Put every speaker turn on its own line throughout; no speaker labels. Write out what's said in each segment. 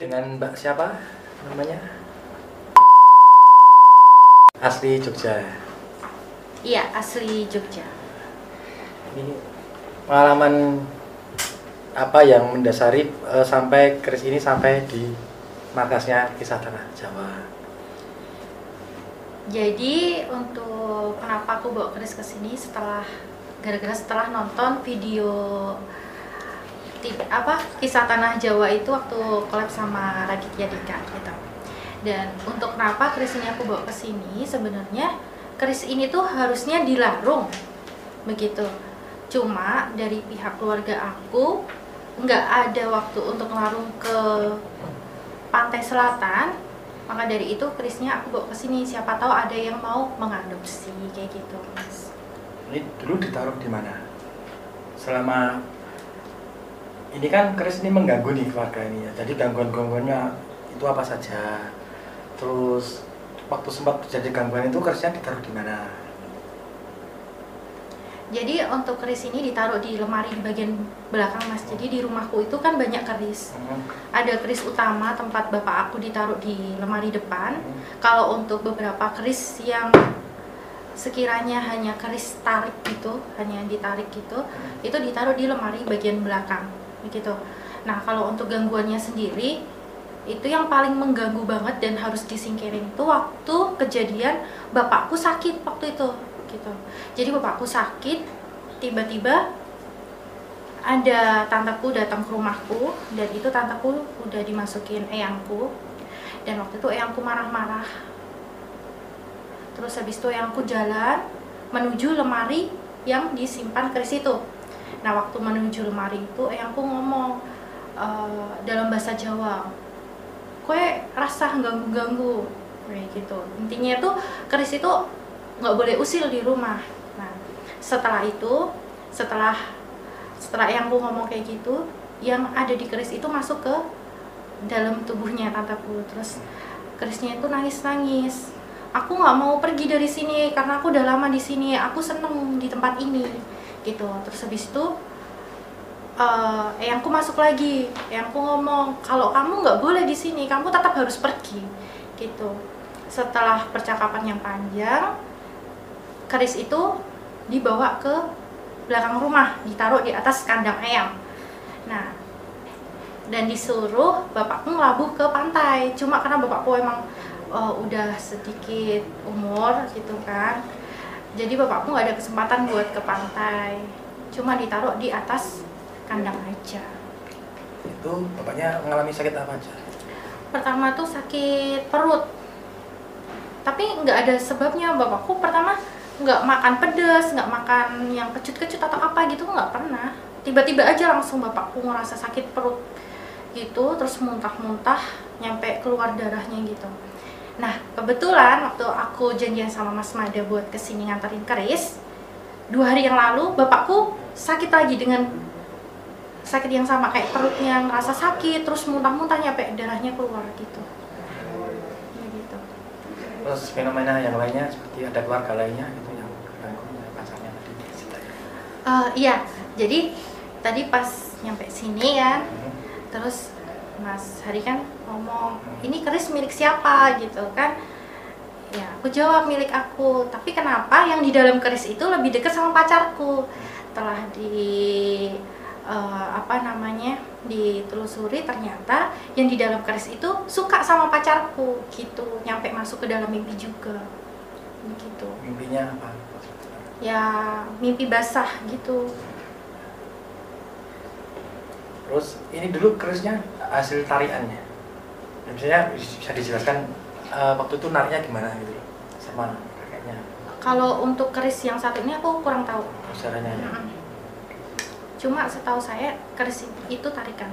dengan Mbak siapa namanya? Asli Jogja.
Iya, asli Jogja.
Ini pengalaman apa yang mendasari eh, sampai keris ini sampai di markasnya kisah tanah Jawa.
Jadi untuk kenapa aku bawa keris ke sini setelah gara-gara setelah nonton video apa kisah tanah Jawa itu waktu collab sama Raditya Dika gitu. Dan untuk kenapa keris ini aku bawa ke sini sebenarnya keris ini tuh harusnya dilarung begitu. Cuma dari pihak keluarga aku nggak ada waktu untuk larung ke pantai selatan maka dari itu kerisnya aku bawa ke sini siapa tahu ada yang mau mengadopsi kayak gitu mas
Ini dulu ditaruh di mana? Selama ini kan keris ini mengganggu nih keluarga ini ya. Jadi gangguan-gangguannya itu apa saja? Terus waktu sempat terjadi gangguan itu kerisnya ditaruh di mana?
jadi untuk keris ini ditaruh di lemari di bagian belakang mas jadi di rumahku itu kan banyak keris
Hmm.
ada keris utama tempat bapak aku ditaruh di lemari depan kalau untuk beberapa keris yang sekiranya hanya keris tarik gitu hanya ditarik gitu itu ditaruh di lemari bagian belakang begitu nah kalau untuk gangguannya sendiri itu yang paling mengganggu banget dan harus disingkirin itu waktu kejadian bapakku sakit waktu itu gitu. Jadi bapakku sakit tiba-tiba ada tanteku datang ke rumahku dan itu tanteku udah dimasukin eyangku. Dan waktu itu eyangku marah-marah. Terus habis itu eyangku jalan menuju lemari yang disimpan keris itu nah waktu menuju lemari itu eyangku ngomong eh, dalam bahasa Jawa kue rasa ganggu-ganggu? Kayak gitu. Intinya itu keris itu nggak boleh usil di rumah. Nah setelah itu setelah setelah eyangku ngomong kayak gitu yang ada di keris itu masuk ke dalam tubuhnya tanteku terus kerisnya itu nangis-nangis. Aku nggak mau pergi dari sini karena aku udah lama di sini. Aku seneng di tempat ini gitu. Terus habis itu eh eyangku masuk lagi eyangku ngomong kalau kamu nggak boleh di sini kamu tetap harus pergi gitu. Setelah percakapan yang panjang keris itu dibawa ke belakang rumah ditaruh di atas kandang ayam. Nah dan disuruh bapakku ngelabuh ke pantai. Cuma karena bapakku emang eh, udah sedikit umur gitu kan jadi bapakku nggak ada kesempatan buat ke pantai. Cuma ditaruh di atas kandang aja.
Itu bapaknya mengalami sakit apa aja?
pertama tuh sakit perut. Tapi nggak ada sebabnya. Bapakku pertama nggak makan pedas nggak makan yang kecut-kecut atau apa gitu nggak pernah. Tiba-tiba aja langsung bapakku ngerasa sakit perut gitu terus muntah-muntah nyampe keluar darahnya gitu nah kebetulan waktu aku janjian sama Mas Mada buat ke sini nganterin keris dua hari yang lalu bapakku sakit lagi dengan sakit yang sama kayak perutnya ngerasa sakit terus muntah-muntah nyampe darahnya keluar gitu Ya gitu
Terus fenomena yang lainnya seperti ada keluarga lainnya itu yang ya, pacarnya tadi.
Eh, iya jadi tadi pas nyampe sini kan
Hmm.
terus Mas Hari kan ngomong ini keris milik siapa? Gitu kan. Ya aku jawab milik aku. Tapi kenapa yang di dalam keris itu lebih dekat sama pacarku? Telah di eh, apa namanya ditelusuri ternyata yang di dalam keris itu suka sama pacarku. Gitu nyampe masuk ke dalam mimpi juga. Begitu.
Mimpinya apa?
ya mimpi basah gitu
Terus ini dulu kerisnya hasil tariannya. Ya, Misalnya bisa dijelaskan eh, waktu itu nariknya gimana gitu sama kakeknya
kalau untuk keris yang satu ini aku kurang tahu
caranya ya.
Cuma setahu saya keris itu tarikan.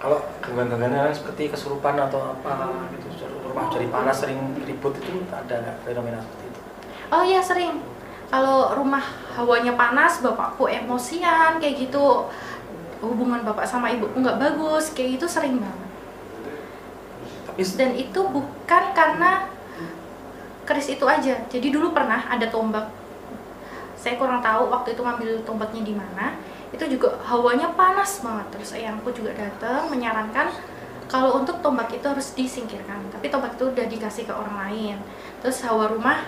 Kalau gangguan-gangguan seperti kesurupan atau apa gitu, rumah jadi panas sering ribut itu ada nggak fenomena seperti itu?
Oh iya sering. Kalau rumah hawanya panas, bapakku emosian kayak gitu. Hubungan bapak sama ibuku nggak bagus, kayak gitu sering banget.
Tapi
Dan itu bukan karena keris itu aja. Jadi dulu pernah ada tombak. Saya kurang tahu waktu itu ngambil tombaknya di mana. Itu juga hawanya panas banget. Terus ayangku juga datang menyarankan kalau untuk tombak itu harus disingkirkan tapi tombak itu udah dikasih ke orang lain terus hawa rumah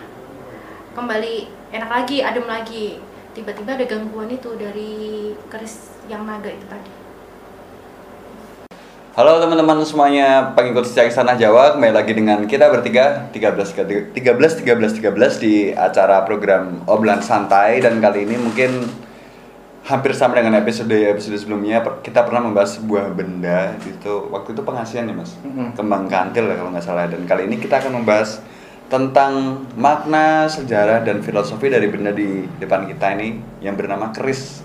kembali enak lagi adem lagi tiba-tiba ada gangguan itu dari keris yang naga itu tadi.
Halo teman-teman semuanya, pengikut setia Istana Jawa Kembali lagi dengan kita bertiga 13 13 13 13 di acara program Obrolan Santai. Dan kali ini mungkin hampir sama dengan episode episode sebelumnya Kita pernah membahas sebuah benda. Itu Waktu itu pengasian ya mas?
Mm-mm.
Kembang kantil ya kalau nggak salah. Dan kali ini kita akan membahas tentang makna, sejarah, dan filosofi dari benda di depan kita ini Yang bernama keris.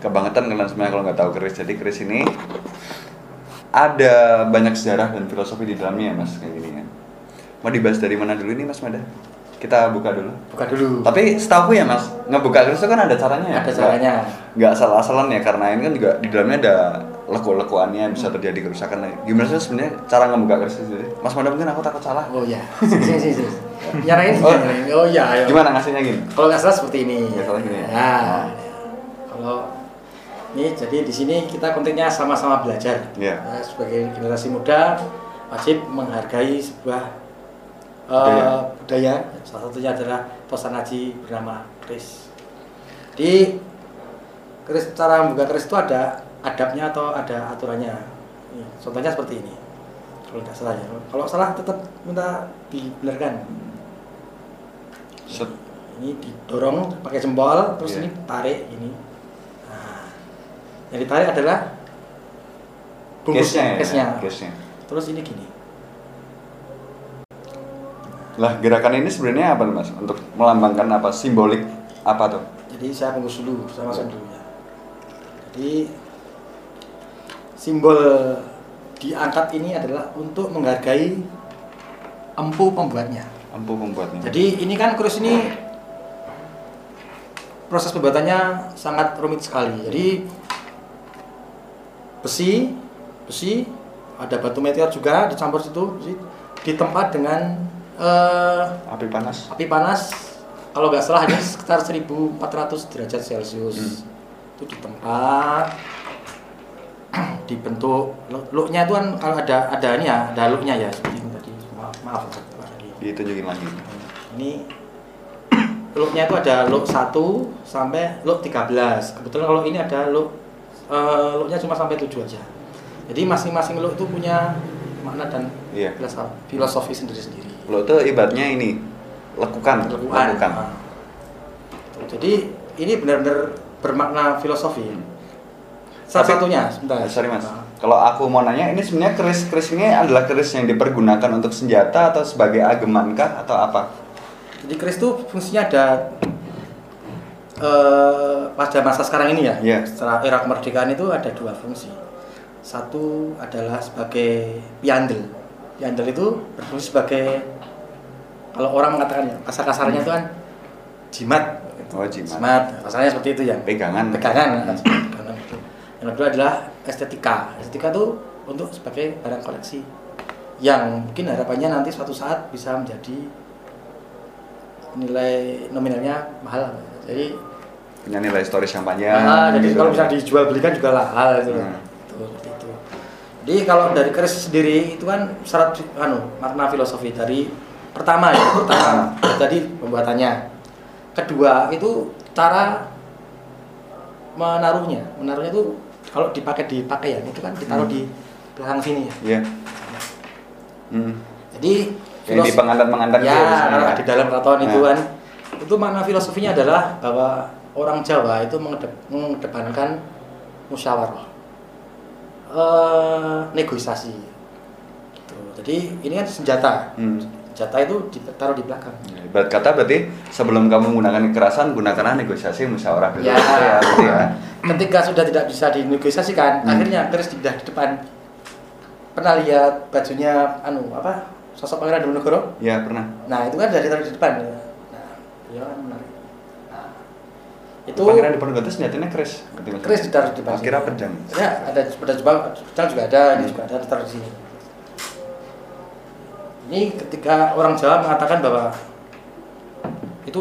Kebangetan kalian semuanya kalau nggak tahu keris. Jadi keris ini ada banyak sejarah dan filosofi di dalamnya ya mas kayak gini kan mau dibahas dari mana dulu ini mas Mada? Kita buka dulu.
Buka dulu.
Tapi setahu ya mas ngebuka keris itu kan ada caranya ya?
Ada caranya.
Nggak asal-asalan ya karena ini kan juga di dalamnya ada leku-lekuannya bisa terjadi kerusakan. Gimana sih sebenarnya cara ngebuka keris itu mas Mada mungkin aku takut salah.
Oh ya sini sini sini nyarain
Oh.
oh ya ayo.
gimana ngasihnya gini
kalau nggak salah seperti ini.
Nggak salah gini ya?
nah kalau ini jadi di sini kita kontennya sama-sama belajar.
Iya.
Nah, sebagai generasi muda wajib menghargai sebuah eh,
Budaya.
budaya. Salah satunya adalah tosan haji bernama keris di keris cara membuka keris itu ada adabnya atau ada aturannya. Ini, contohnya seperti ini. Kalau tidak salah ya. Kalau salah tetap minta dibenarkan
Set.
ini didorong pakai jempol terus
Iya.
ini tarik ini. Nah, yang ditarik adalah bungkusnya
ya
case-nya.
case-nya.
terus ini gini.
Lah gerakan ini sebenarnya apa mas? Untuk melambangkan apa? Simbolik apa tuh?
Jadi saya bungkus dulu saya masuk dulu ya. Jadi simbol diangkat ini adalah untuk menghargai empu pembuatnya
ampuh membuatnya
Jadi ini kan keris ini proses pembuatannya sangat rumit sekali. Jadi besi, besi, ada batu meteor juga dicampur situ, besi, ditempat dengan eh,
api panas
api panas. Kalau nggak salah hanya sekitar 1400 derajat Celcius.
Hmm.
Itu ditempat dibentuk. Look- looknya itu kan kalau ada ada ini ya ada looknya ya seperti ini tadi. Maaf maaf
ditunjukin lagi.
Ini looknya itu ada look 1 sampai look 13 kebetulan kalau ini ada look eh, looknya cuma sampai 7 aja. Jadi masing-masing look itu punya makna dan
Iya.
filosofi- sendiri-sendiri.
Lo tuh ibaratnya ini lekukan
Lekuan.
lekukan.
Nah. Jadi ini benar-benar bermakna filosofi salah satunya sebentar.
sorry mas.
Nah,
kalau aku mau nanya ini sebenarnya keris keris ini adalah keris yang dipergunakan untuk senjata atau sebagai agemankah atau apa?
Jadi keris itu fungsinya ada eh, pada masa sekarang ini ya.
Iya.
setelah era kemerdekaan itu ada dua fungsi. Satu adalah sebagai piandel. Piandel itu berfungsi sebagai kalau orang mengatakan ya kasar kasarnya itu kan jimat.
Oh jimat.
Jimat. Kasarnya seperti itu ya.
Pegangan.
Pegangan. Itu. Yang kedua adalah estetika. Estetika itu untuk sebagai barang koleksi yang mungkin harapannya nanti suatu saat bisa menjadi nilai nominalnya mahal. Jadi
punya nilai historis yang panjang
ah, jadi
gitu.
kalau bisa dijual belikan juga mahal itu
Hmm.
Seperti itu. Jadi kalau dari keris sendiri itu kan syarat anu makna filosofi dari pertama ya pertama tadi pembuatannya. Kedua itu cara menaruhnya. Menaruhnya itu kalau dipakai di pakaian itu kan ditaruh
Hmm.
di belakang sini ya
Iya. Hmm.
jadi
Yang di pengantin-pengantin
ya
ya.
di dalam keraton itu
Nah.
kan itu makna filosofinya adalah bahwa orang Jawa itu mengedep- mengedepankan musyawarah eh, negosiasi gitu. jadi ini kan senjata
Hmm.
Senjata itu ditaruh di belakang
Ya, Ibarat kata berarti sebelum kamu menggunakan kekerasan gunakanlah negosiasi musyawarah dulu.
Ya.
ya, berarti ya.
ketika sudah tidak bisa dinegosiasikan
Hmm.
akhirnya keris tidak di depan pernah lihat bajunya anu apa sosok pangeran Diponegoro
Ya, pernah.
nah itu kan dari taruh di depan nah beliau kan menarik nah, itu
Pangeran di Ponorogo itu senjatanya keris.
keris ditaruh di depan
kira pedang.
ya ada pedang juga pedang juga ada ini juga ada ditaruh di sini ini ketika orang Jawa mengatakan bahwa itu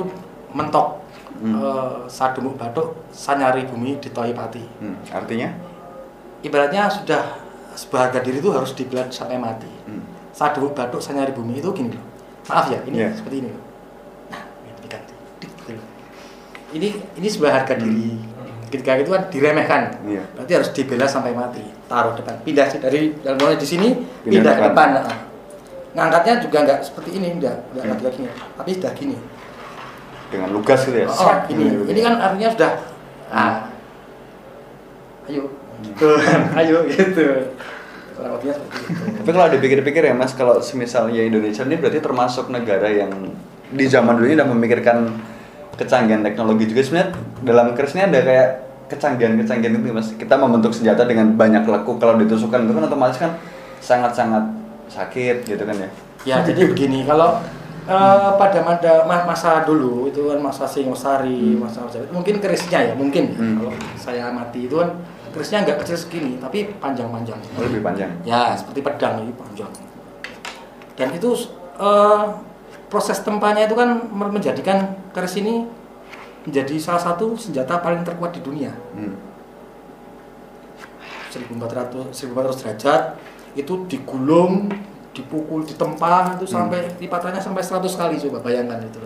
mentok
Hmm.
eh, sadumuk batuk sanyari bumi ditoi pati
Hmm, artinya?
ibaratnya sudah sebuah harga diri itu harus dibela sampai mati.
Hmm.
Saat debuk batuk saya nyari bumi itu gini loh. Maaf ya, ini
Iya.
seperti ini loh. Nah, ini loh. Ini ini sebuah harga diri. Ketika itu kan diremehkan.
Hmm. Iya.
Berarti harus dibela sampai mati. Taruh depan. Pindah dari dalam mulai di sini
Pindah
pindah, ke
depan.
Ngangkatnya juga nggak seperti ini, enggak, enggak
Iya.
lagi gini. Tapi sudah gini.
Dengan lugas gitu ya.
Oh,
Srak,
ini
gitu.
ini kan artinya sudah ah. Ayo. Gitu. Ayo gitu.
Tapi kalau dipikir-pikir ya mas, kalau misalnya Indonesia ini berarti termasuk negara yang di zaman dulu ini udah memikirkan kecanggihan teknologi juga sebenarnya dalam keris ini ada kayak kecanggihan-kecanggihan itu mas. Kita membentuk senjata dengan banyak lekuk kalau ditusukkan itu kan otomatis kan sangat-sangat sakit gitu kan ya.
Ya, jadi begini, kalau eh, pada masa dulu itu kan masa Singosari,
Hmm.
masa mungkin kerisnya ya, mungkin ya.
Hmm.
Kalau saya amati itu kan kerisnya nggak kecil segini, tapi panjang-panjang.
Oh, lebih panjang.
Ya, seperti pedang ini panjang. Dan itu eh, proses tempanya itu kan menjadikan keris ini menjadi salah satu senjata paling terkuat di dunia.
Hmm.
1400 1400 derajat itu digulung, dipukul, ditempa itu
Hmm.
sampai lipatannya sampai 100 kali coba bayangkan itu.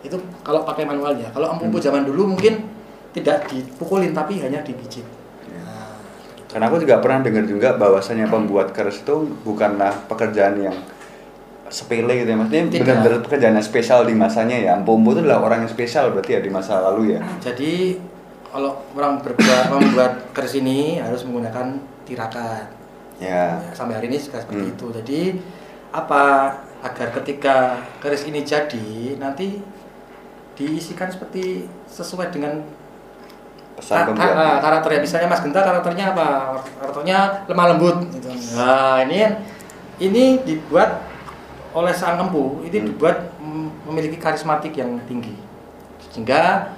Itu kalau pakai manualnya. Kalau empu
Hmm.
zaman dulu mungkin tidak dipukulin tapi hanya dipijit.
Ya.
Nah,
Karena aku juga pernah dengar juga bahwasanya pembuat keris itu bukanlah pekerjaan yang sepele gitu ya maksudnya benar-benar pekerjaan yang spesial di masanya ya Empu-empu itu adalah orang yang spesial berarti ya di masa lalu ya
Jadi kalau orang berbuat membuat keris ini harus menggunakan tirakat.
Ya
Ya, sampai hari ini juga seperti
Hmm.
itu. Jadi apa agar ketika keris ini jadi nanti diisikan seperti sesuai dengan
pesan
karakternya. Misalnya Mas Genta karakternya apa? Karakternya lemah lembut. Gitu. Nah ini ini dibuat oleh sang empu ini
Hmm.
dibuat memiliki karismatik yang tinggi sehingga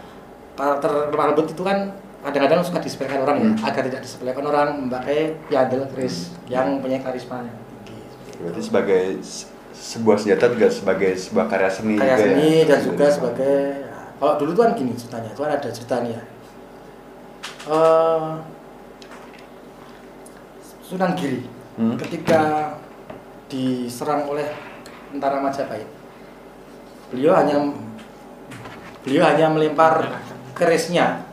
karakter lemah lembut itu kan kadang-kadang suka disepelekan orang
Hmm.
ya agar tidak disepelekan orang memakai piadel keris yang punya karisma yang tinggi
berarti sebagai se- sebuah senjata juga sebagai sebuah karya seni
karya
juga
seni
ya.
dan juga sebagai ya, kalau dulu tuh kan gini ceritanya itu kan ada cerita nih ya Eh, Sunan Giri
Hmm.
ketika diserang oleh tentara Majapahit beliau hanya beliau hanya melempar kerisnya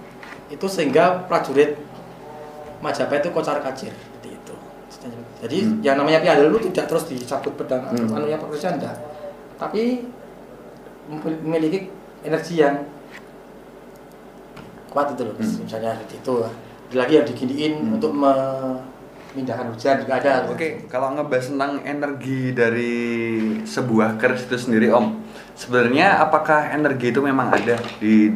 itu sehingga prajurit Majapahit itu kocar kacir seperti itu jadi
Hmm.
yang namanya piadel itu tidak terus dicabut pedang atau
Hmm.
anunya kerisnya enggak tapi mem- memiliki energi yang kuat itu loh
Hmm.
misalnya seperti itu ada lagi yang diginiin
Hmm.
untuk memindahkan hujan juga ada
Oke, kalau ngebahas tentang energi dari sebuah keris itu sendiri, Om, sebenarnya apakah energi itu memang ada di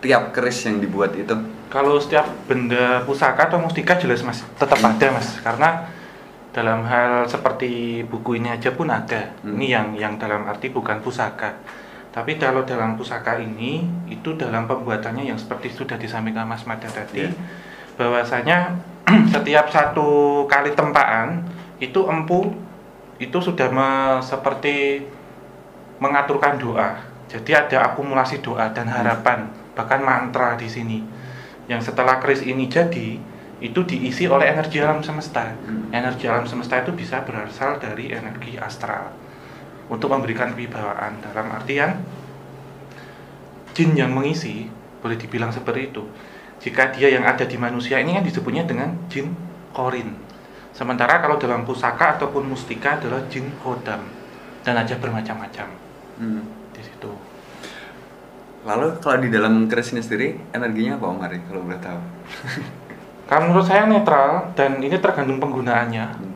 tiap keris yang dibuat itu?
Kalau setiap benda pusaka atau mustika jelas mas, tetap
Hmm.
ada mas, karena dalam hal seperti buku ini aja pun ada.
Hmm.
Ini yang yang dalam arti bukan pusaka, tapi kalau dalam pusaka ini itu dalam pembuatannya yang seperti sudah disampaikan Mas Mada tadi,
Ya.
bahwasanya setiap satu kali tempaan itu empu itu sudah me- seperti mengaturkan doa. Jadi ada akumulasi doa dan harapan, bahkan mantra di sini. Yang setelah keris ini jadi, itu diisi oleh energi alam semesta. Energi alam semesta itu bisa berasal dari energi astral untuk memberikan kewibawaan dalam artian jin yang mengisi boleh dibilang seperti itu. Jika dia yang ada di manusia ini kan disebutnya dengan jin korin. Sementara kalau dalam pusaka ataupun mustika adalah jin kodam dan aja bermacam-macam
Hmm. Lalu kalau di dalam keris ini sendiri energinya apa Om Hari kalau boleh tahu?
Kalau menurut saya netral dan ini tergantung penggunaannya.
Hmm.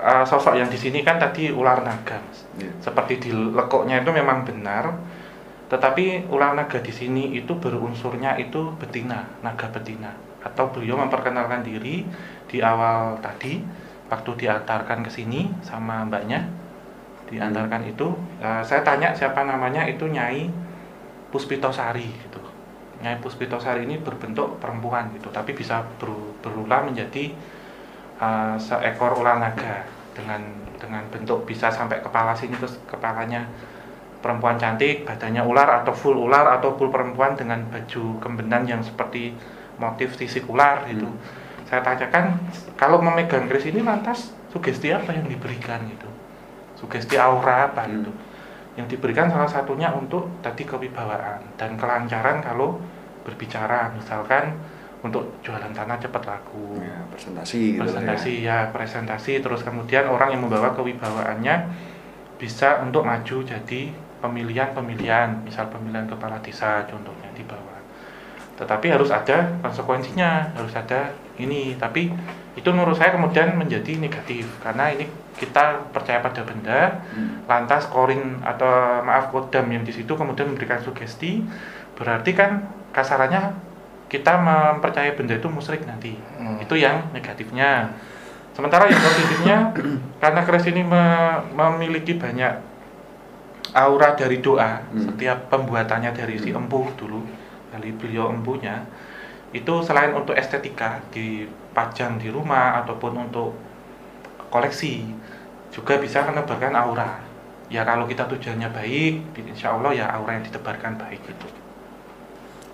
Uh, sosok yang di sini kan tadi ular naga, Mas.
Iya.
Seperti di lekoknya itu memang benar, tetapi ular naga di sini itu berunsurnya itu betina, naga betina. Atau beliau memperkenalkan diri di awal tadi waktu diantarkan ke sini sama mbaknya, diantarkan itu, uh, saya tanya siapa namanya itu Nyai Puspitosari gitu. Nyai Puspitosari ini berbentuk perempuan gitu, tapi bisa beru- berulang menjadi uh, seekor ular naga dengan dengan bentuk bisa sampai kepala sini terus kepalanya perempuan cantik, badannya ular atau full ular atau full perempuan dengan baju kembenan yang seperti motif sisik ular gitu.
Hmm.
saya tanyakan kalau memegang keris ini lantas sugesti apa yang diberikan gitu sugesti aura apa
Hmm.
gitu yang diberikan salah satunya untuk tadi kewibawaan dan kelancaran kalau berbicara misalkan untuk jualan tanah cepat laku.
Ya, presentasi gitu lah
presentasi ya presentasi terus kemudian orang yang membawa kewibawaannya bisa untuk maju jadi pemilihan-pemilihan misal pemilihan kepala desa contohnya di bawah. Tetapi harus ada konsekuensinya harus ada ini tapi itu menurut saya kemudian menjadi negatif karena ini kita percaya pada benda
Hmm.
lantas korin atau maaf kodam yang di situ kemudian memberikan sugesti berarti kan kasarannya kita mempercayai benda itu musyrik nanti
Hmm.
itu yang negatifnya sementara yang positifnya karena keris ini me- memiliki banyak aura dari doa
Hmm.
setiap pembuatannya dari si empuh dulu dari beliau empuhnya itu selain untuk estetika dipajang di rumah ataupun untuk koleksi juga bisa menebarkan aura. Ya kalau kita tujuannya baik insya Allah ya aura yang ditebarkan baik itu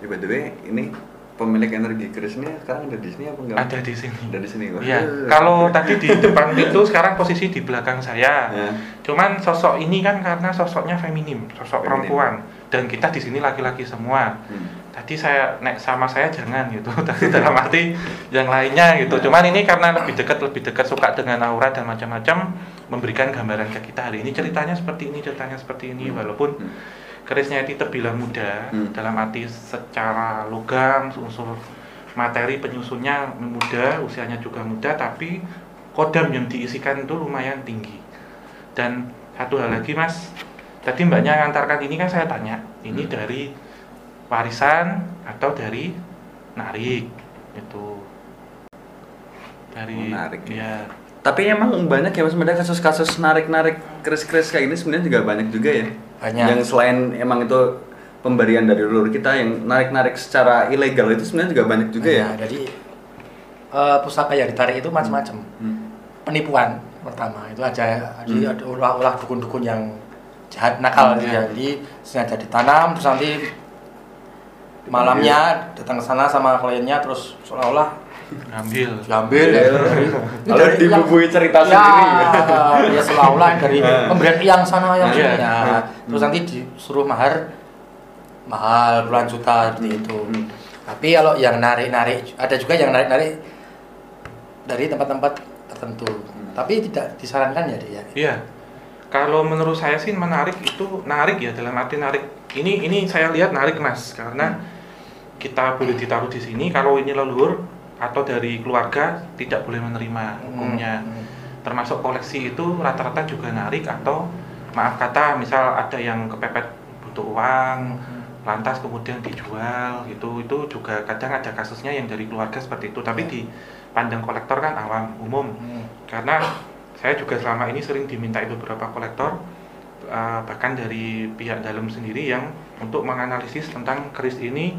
Ya, by the way, ini pemilik energi keris ini sekarang ada di sini apa enggak?
ada di sini
Ada di sini. Wah.
Ya, kalau tadi di depan pintu sekarang posisi di belakang saya.
Ya.
Cuman sosok ini kan karena sosoknya feminim, sosok
Feminim.
perempuan dan kita di sini laki-laki semua.
Hmm.
Tadi saya nek sama saya jangan gitu. Tadi dalam arti yang lainnya gitu.
Ya.
Cuman ini karena lebih dekat lebih dekat suka dengan aura dan macam-macam memberikan gambaran ke kita hari ini ceritanya seperti ini, ceritanya seperti ini
Hmm.
walaupun
Hmm.
Kerisnya itu terbilang muda
Hmm.
dalam arti secara logam unsur materi penyusunnya muda usianya juga muda tapi kodam yang diisikan itu lumayan tinggi dan satu hal lagi mas tadi mbaknya ngantarkan ini kan saya tanya ini
Hmm.
dari warisan atau dari narik itu dari
Oh, narik ya.
ya
Tapi emang banyak ya mas, sebenarnya kasus-kasus narik-narik keris-keris kayak ini sebenarnya juga banyak juga ya.
Banyak.
Yang selain emang itu pemberian dari leluhur kita yang narik-narik secara ilegal itu sebenarnya juga banyak juga ya.
Nah, jadi eh, pusaka yang ditarik itu macam-macam.
Hmm.
Penipuan pertama itu aja jadi
Hmm.
ada ulah-ulah dukun-dukun yang jahat nakal
Hmm,
gitu
ya.
ya. Jadi sengaja ditanam terus nanti malamnya datang ke sana sama kliennya terus seolah-olah
ngambil
diambil ya.
Lalu
dari
dibubui cerita
ya,
sendiri.
ya seolah-olah dari
Hmm.
pemberian yang sana yang
Iya.
sini. Nah, terus nanti disuruh mahar mahal puluhan juta seperti itu.
Hmm.
Tapi kalau yang narik-narik ada juga yang narik-narik dari tempat-tempat tertentu.
Hmm.
Tapi tidak disarankan ya dia.
Iya. Kalau menurut saya sih menarik itu narik ya dalam arti narik. Ini ini saya lihat narik Mas karena kita boleh ditaruh di sini kalau ini leluhur atau dari keluarga tidak boleh menerima hukumnya.
Hmm.
Termasuk koleksi itu rata-rata juga narik atau maaf kata misal ada yang kepepet butuh uang lantas kemudian dijual gitu itu juga kadang ada kasusnya yang dari keluarga seperti itu tapi
Ya.
di pandang kolektor kan awam umum
Hmm.
karena saya juga selama ini sering dimintai beberapa kolektor uh, bahkan dari pihak dalam sendiri yang untuk menganalisis tentang keris ini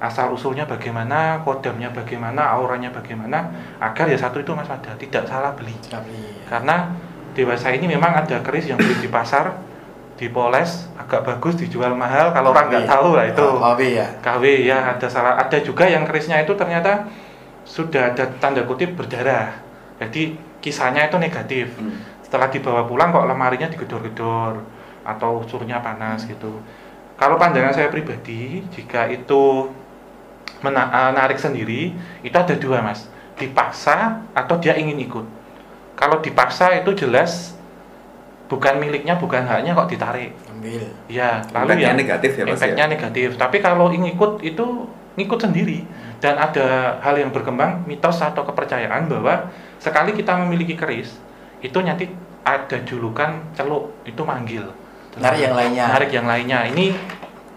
asal usulnya bagaimana, kodamnya bagaimana, auranya bagaimana agar ya satu itu mas ada tidak salah beli
Tidak beli.
karena dewasa ini memang ada keris yang beli di pasar dipoles agak bagus dijual mahal kalau orang nggak
KW.
tahu lah itu
KW ya.
KW ya ada salah ada juga yang kerisnya itu ternyata sudah ada tanda kutip berdarah jadi kisahnya itu negatif
Hmm.
setelah dibawa pulang kok lemarinya digedor-gedor atau usurnya panas gitu kalau pandangan saya pribadi jika itu menarik sendiri itu ada dua mas dipaksa atau dia ingin ikut kalau dipaksa itu jelas bukan miliknya bukan haknya kok ditarik
Ambil.
ya lalu
Efeknya
ya
negatif ya, Mas,
efeknya
ya?
negatif tapi kalau ingin ikut itu ngikut sendiri dan ada hal yang berkembang mitos atau kepercayaan bahwa sekali kita memiliki keris itu nanti ada julukan celuk itu manggil
Narik yang lainnya.
narik yang lainnya ini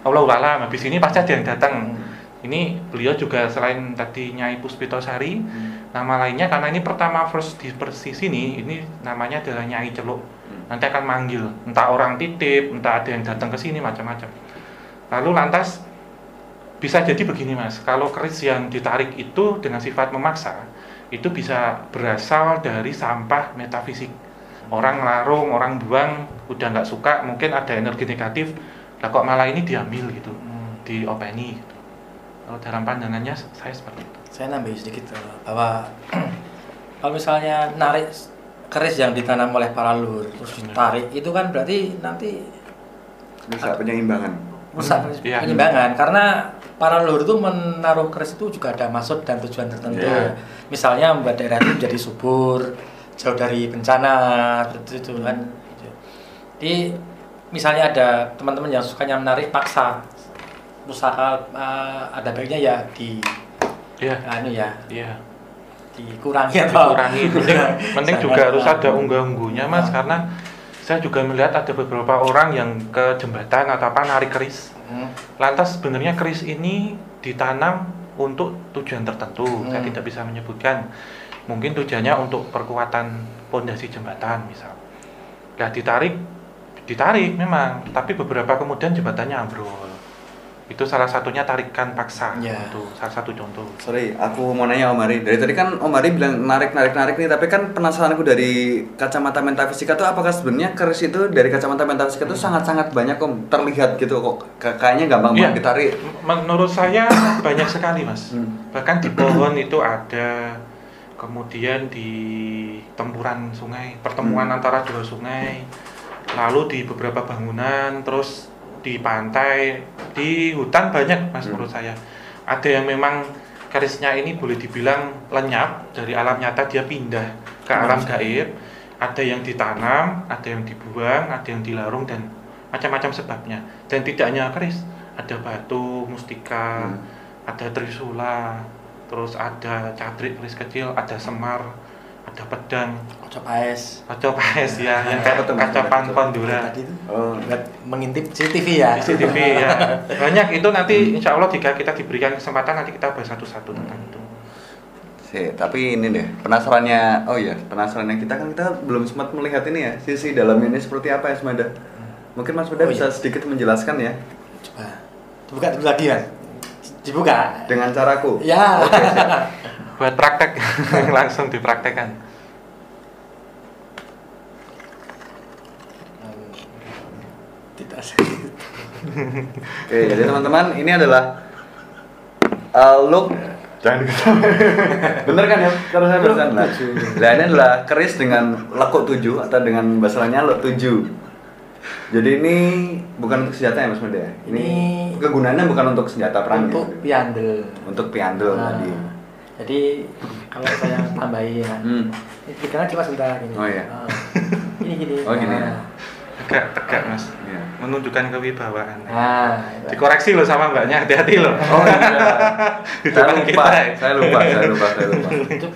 Allah alam habis ini pasti ada yang datang
Hmm.
Ini beliau juga selain tadi Nyai Puspitosari
Hmm.
nama lainnya karena ini pertama first di persis ini ini namanya adalah Nyai Celuk
Hmm.
nanti akan manggil entah orang titip entah ada yang datang ke sini macam-macam lalu lantas bisa jadi begini mas kalau keris yang ditarik itu dengan sifat memaksa itu bisa berasal dari sampah metafisik orang larung orang buang udah nggak suka mungkin ada energi negatif lah kok malah ini diambil gitu
Hmm.
diopeni gitu. Kalau dalam pandangannya saya seperti itu.
saya nambahin sedikit eh, bahwa kalau misalnya narik keris yang ditanam oleh para leluhur terus ditarik itu kan berarti nanti
Bisa penyeimbangan.
rusak
Iya.
penyimbangan karena para leluhur itu menaruh keris itu juga ada maksud dan tujuan tertentu
Iya.
misalnya membuat daerah itu menjadi subur jauh dari bencana seperti itu kan Gitu. jadi misalnya ada teman-teman yang sukanya menarik paksa usaha eh, ada baiknya ya di
Iya.
anu ya
Iya.
dikurangi atau
Dikurangi. Penting, penting
Sangat
juga harus
kurang.
ada unggah-ungguhnya mas,
Ah.
karena saya juga melihat ada beberapa orang yang ke jembatan atau apa narik keris.
Hmm.
Lantas sebenarnya keris ini ditanam untuk tujuan tertentu. Saya
Hmm.
tidak bisa menyebutkan. Mungkin tujuannya untuk perkuatan pondasi jembatan misal. Nah ditarik, ditarik memang. Tapi beberapa kemudian jembatannya ambrol. Itu salah satunya tarikan paksa.
Ya.
Itu salah satu contoh.
Sorry, aku mau nanya Om Ari. Dari tadi kan Om Ari bilang narik narik narik nih, tapi kan penasaranku dari kacamata metafisika tuh apakah sebenarnya keris itu dari kacamata metafisika itu sangat sangat banyak Om terlihat gitu kok kayaknya gampang
Iya.
banget ditarik.
Menurut saya banyak sekali mas.
Hmm.
Bahkan di pohon itu ada, kemudian di tempuran sungai, pertemuan
Hmm.
antara dua sungai, lalu di beberapa bangunan, terus di pantai, di hutan banyak mas
Hmm.
menurut saya. Ada yang memang kerisnya ini boleh dibilang lenyap dari alam nyata dia pindah ke alam gaib. Ada yang ditanam, ada yang dibuang, ada yang dilarung dan macam-macam sebabnya. Dan tidak hanya keris, ada batu, mustika,
Hmm.
ada trisula, terus ada cadrik keris kecil, ada semar, ada pedang,
Ojo paes
kaca paes ya, yang kayak
Kaca-
kondura.
tadi itu
Oh,
mengintip CCTV ya
CCTV ya. Banyak itu nanti insya Allah jika kita diberikan kesempatan nanti kita bahas satu-satu tentang itu.
sih, tapi ini deh penasarannya. Oh iya, penasarannya kita kan kita belum sempat melihat ini ya sisi dalamnya ini seperti apa ya Semada. Mungkin Mas Mada
Oh,
bisa
iya.
sedikit menjelaskan ya
coba dibuka dulu lagi kan dibuka
dengan caraku.
ya
Oke, siap.
Buat praktek langsung dipraktekkan.
tidak sedikit
Oke, jadi teman-teman ini adalah uh, look jangan diketahui. Bener kan ya? Kalau saya barusan lah. Nah, ini adalah keris dengan lekuk tujuh atau dengan bahasa lainnya lekuk tujuh. Jadi ini bukan untuk senjata ya Mas Meda? ya? Ini,
Ini-
kegunaannya bukan untuk senjata perang
untuk
ya?
piandel
Untuk piandel
Nah,
tadi.
jadi kalau saya tambahin ya
Hmm.
ini pikiran cuma sebentar ini
Oh, iya.
Ah. ini gini
Oh, gini ya.
Nah.
Tegak, tegak mas.
Iya.
Menunjukkan kewibawaan.
nah.
Dikoreksi loh sama mbaknya, hati-hati loh.
Oh iya.
Di
saya
depan
lupa,
kita. ya.
saya lupa, saya lupa, saya lupa.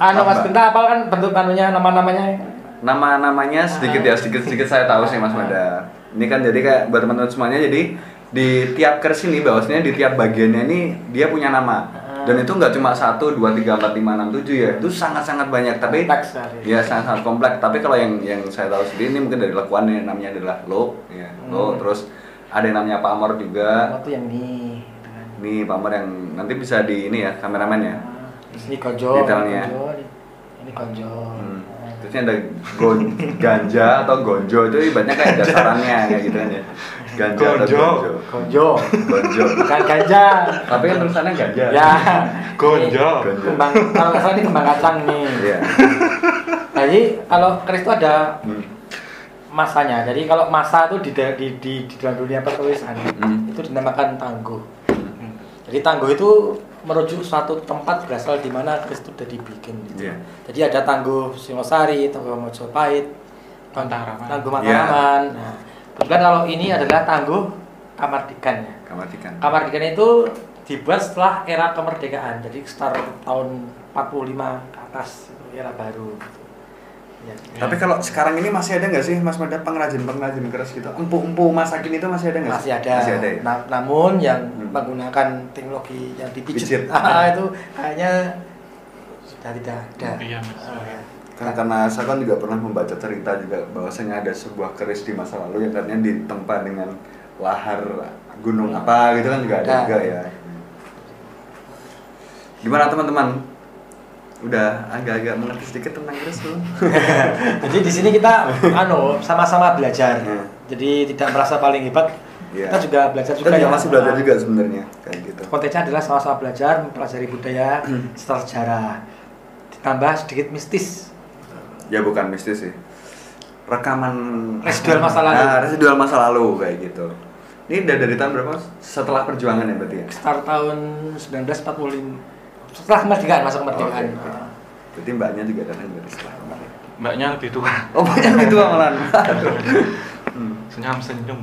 anu mas
Apa?
Benta apal kan bentuk anunya nama-namanya
nama-namanya sedikit ya sedikit sedikit saya tahu sih Mas Mada. Ini kan jadi kayak buat teman-teman semuanya jadi di tiap keris ini bahwasanya di tiap bagiannya ini dia punya nama. Dan itu nggak cuma satu, dua, tiga, empat, lima, enam, tujuh ya. Itu sangat-sangat banyak. Tapi
Kompleks
ya sangat-sangat kompleks. Tapi kalau yang yang saya tahu sendiri ini mungkin dari lekuannya namanya adalah lo, ya. Lo
Hmm.
terus ada yang namanya Pamor juga.
waktu yang ini gitu kan.
Ini Pamor yang nanti bisa di ini ya kameramen ya.
Di sini konjo
Detailnya.
ini konjo
Hmm. Terus ini ada gon- ganja atau gonjo itu ibaratnya kayak dasarannya kayak gitu kan ya. Ganja atau
Gonjo.
gonjo. Gonjo.
bukan ganja
Tapi kan tulisannya ganja.
ya
Gonjo.
Ini kembang kalau nggak salah ini kembang kacang nih
Iya.
Nah, jadi kalau keris itu ada
Hmm.
masanya jadi kalau masa itu di di di, di dalam dunia pertulisan
Hmm.
itu dinamakan tangguh jadi tangguh itu merujuk suatu tempat berasal di mana keris itu sudah dibikin gitu.
Iya.
jadi ada tangguh Singosari tangguh Mojopahit
Mataraman.
tangguh
Iya.
Mataraman nah kebetulan kalau ini adalah tangguh Kamardikan ya
Kamar ikan.
Kamardikan itu dibuat setelah era kemerdekaan jadi sekitar tahun 45 ke atas itu era baru gitu. Ya.
Tapi kalau sekarang ini masih ada nggak sih Mas Mada pengrajin-pengrajin keris gitu? Empu-empu masa kini itu masih ada nggak? sih?
masih ada,
Masih ada ya?
Na- namun yang
Hmm.
menggunakan teknologi yang
Pijit.
dipijit ah, itu kayaknya sudah tidak ada
Iya, Mas.
Oh, ya.
Kan karena saya kan juga pernah membaca cerita juga bahwasanya ada sebuah keris di masa lalu yang katanya ditempa dengan lahar gunung apa gitu kan juga ada
Ada.
juga ya. Gimana teman-teman? Udah agak-agak mengerti sedikit tentang keris belum?
jadi di sini kita anu sama-sama belajar
Hmm.
jadi tidak merasa paling hebat
Iya.
Kita juga belajar
Kita
juga
juga
ya.
masih belajar juga sebenarnya kayak gitu.
Konteksnya adalah sama-sama belajar mempelajari budaya serta sejarah. Ditambah sedikit mistis.
Ya bukan mistis sih. Rekaman
Residual masa lalu.
Nah, residual masa lalu kayak gitu. Ini udah dari tahun berapa? Setelah perjuangan ya berarti ya?
Start tahun 1945. Setelah kemerdekaan masuk kemerdekaan.
Oke, oke. Berarti mbaknya juga datang dari setelah kemerdekaan.
Mbaknya lebih tua.
Oh, mbaknya lebih tua malahan. Hmm.
Senyum senyum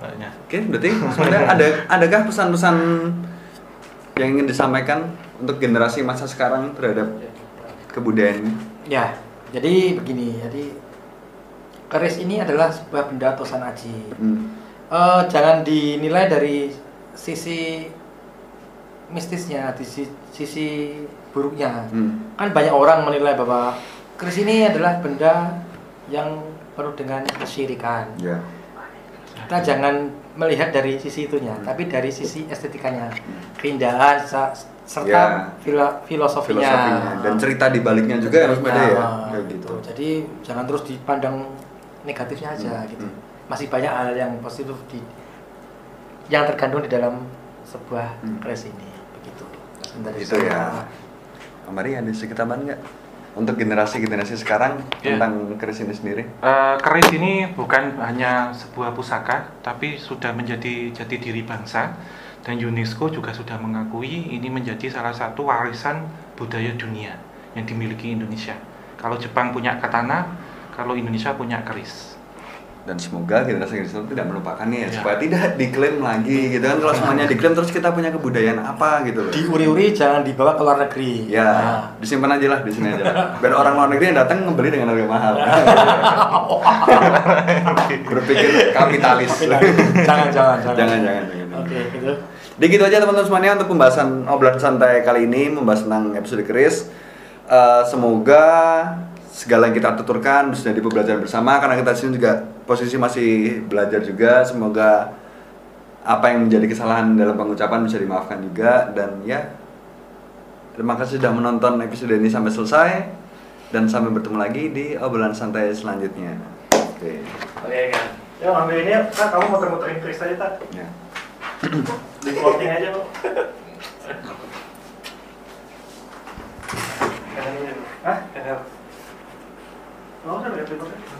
mbaknya.
Oke, berarti sebenarnya ada adakah pesan-pesan yang ingin disampaikan untuk generasi masa sekarang terhadap kebudayaan ini?
Ya, jadi begini. Jadi keris ini adalah sebuah benda atau sanaji.
Hmm.
Eh, jangan dinilai dari sisi mistisnya, di si- sisi buruknya.
Hmm.
Kan banyak orang menilai bahwa keris ini adalah benda yang penuh dengan kesyirikan.
Ya.
Kita jangan melihat dari sisi itunya, tapi dari sisi estetikanya, keindahan serta filo- filosofinya.
Filosofinya dan cerita di baliknya juga harus beda ya.
Nah,
Kayak
gitu.
gitu.
Jadi jangan terus dipandang negatifnya aja
Hmm,
gitu.
hmm.
Masih banyak hal yang positif di yang terkandung di dalam sebuah
Hmm.
keris ini. Dari
Itu
saya.
ya. Mari ada sedikit tambahan nggak untuk generasi-generasi sekarang
Iya.
tentang keris ini sendiri?
Eh, keris ini bukan hanya sebuah pusaka, tapi sudah menjadi jati diri bangsa dan UNESCO juga sudah mengakui ini menjadi salah satu warisan budaya dunia yang dimiliki Indonesia. Kalau Jepang punya katana, kalau Indonesia punya keris.
Dan semoga generasi generasi tidak melupakannya ya,
Ya.
supaya tidak diklaim lagi gitu kan kalau semuanya diklaim terus kita punya kebudayaan apa gitu loh
Diuri-uri jangan dibawa ke luar negeri.
ya
Nah.
disimpan aja lah di sini aja lah. biar orang luar negeri yang datang membeli dengan harga mahal berpikir kapitalis
jangan, jangan, jangan.
jangan jangan jangan
Oke, gitu.
Jadi gitu aja teman-teman semuanya untuk pembahasan obrolan santai kali ini membahas tentang episode keris. Eh, semoga segala yang kita tuturkan jadi pembelajaran bersama. Karena kita sini juga posisi masih belajar juga. Semoga apa yang menjadi kesalahan dalam pengucapan bisa dimaafkan juga. Dan ya terima kasih sudah menonton episode ini sampai selesai. Dan sampai bertemu lagi di obrolan santai selanjutnya. Oke. Okay.
oke okay, kan ya ambil ini kan kamu muter-muterin Chris aja tak
ya.
di closing aja kok Hah? 合わせればやってません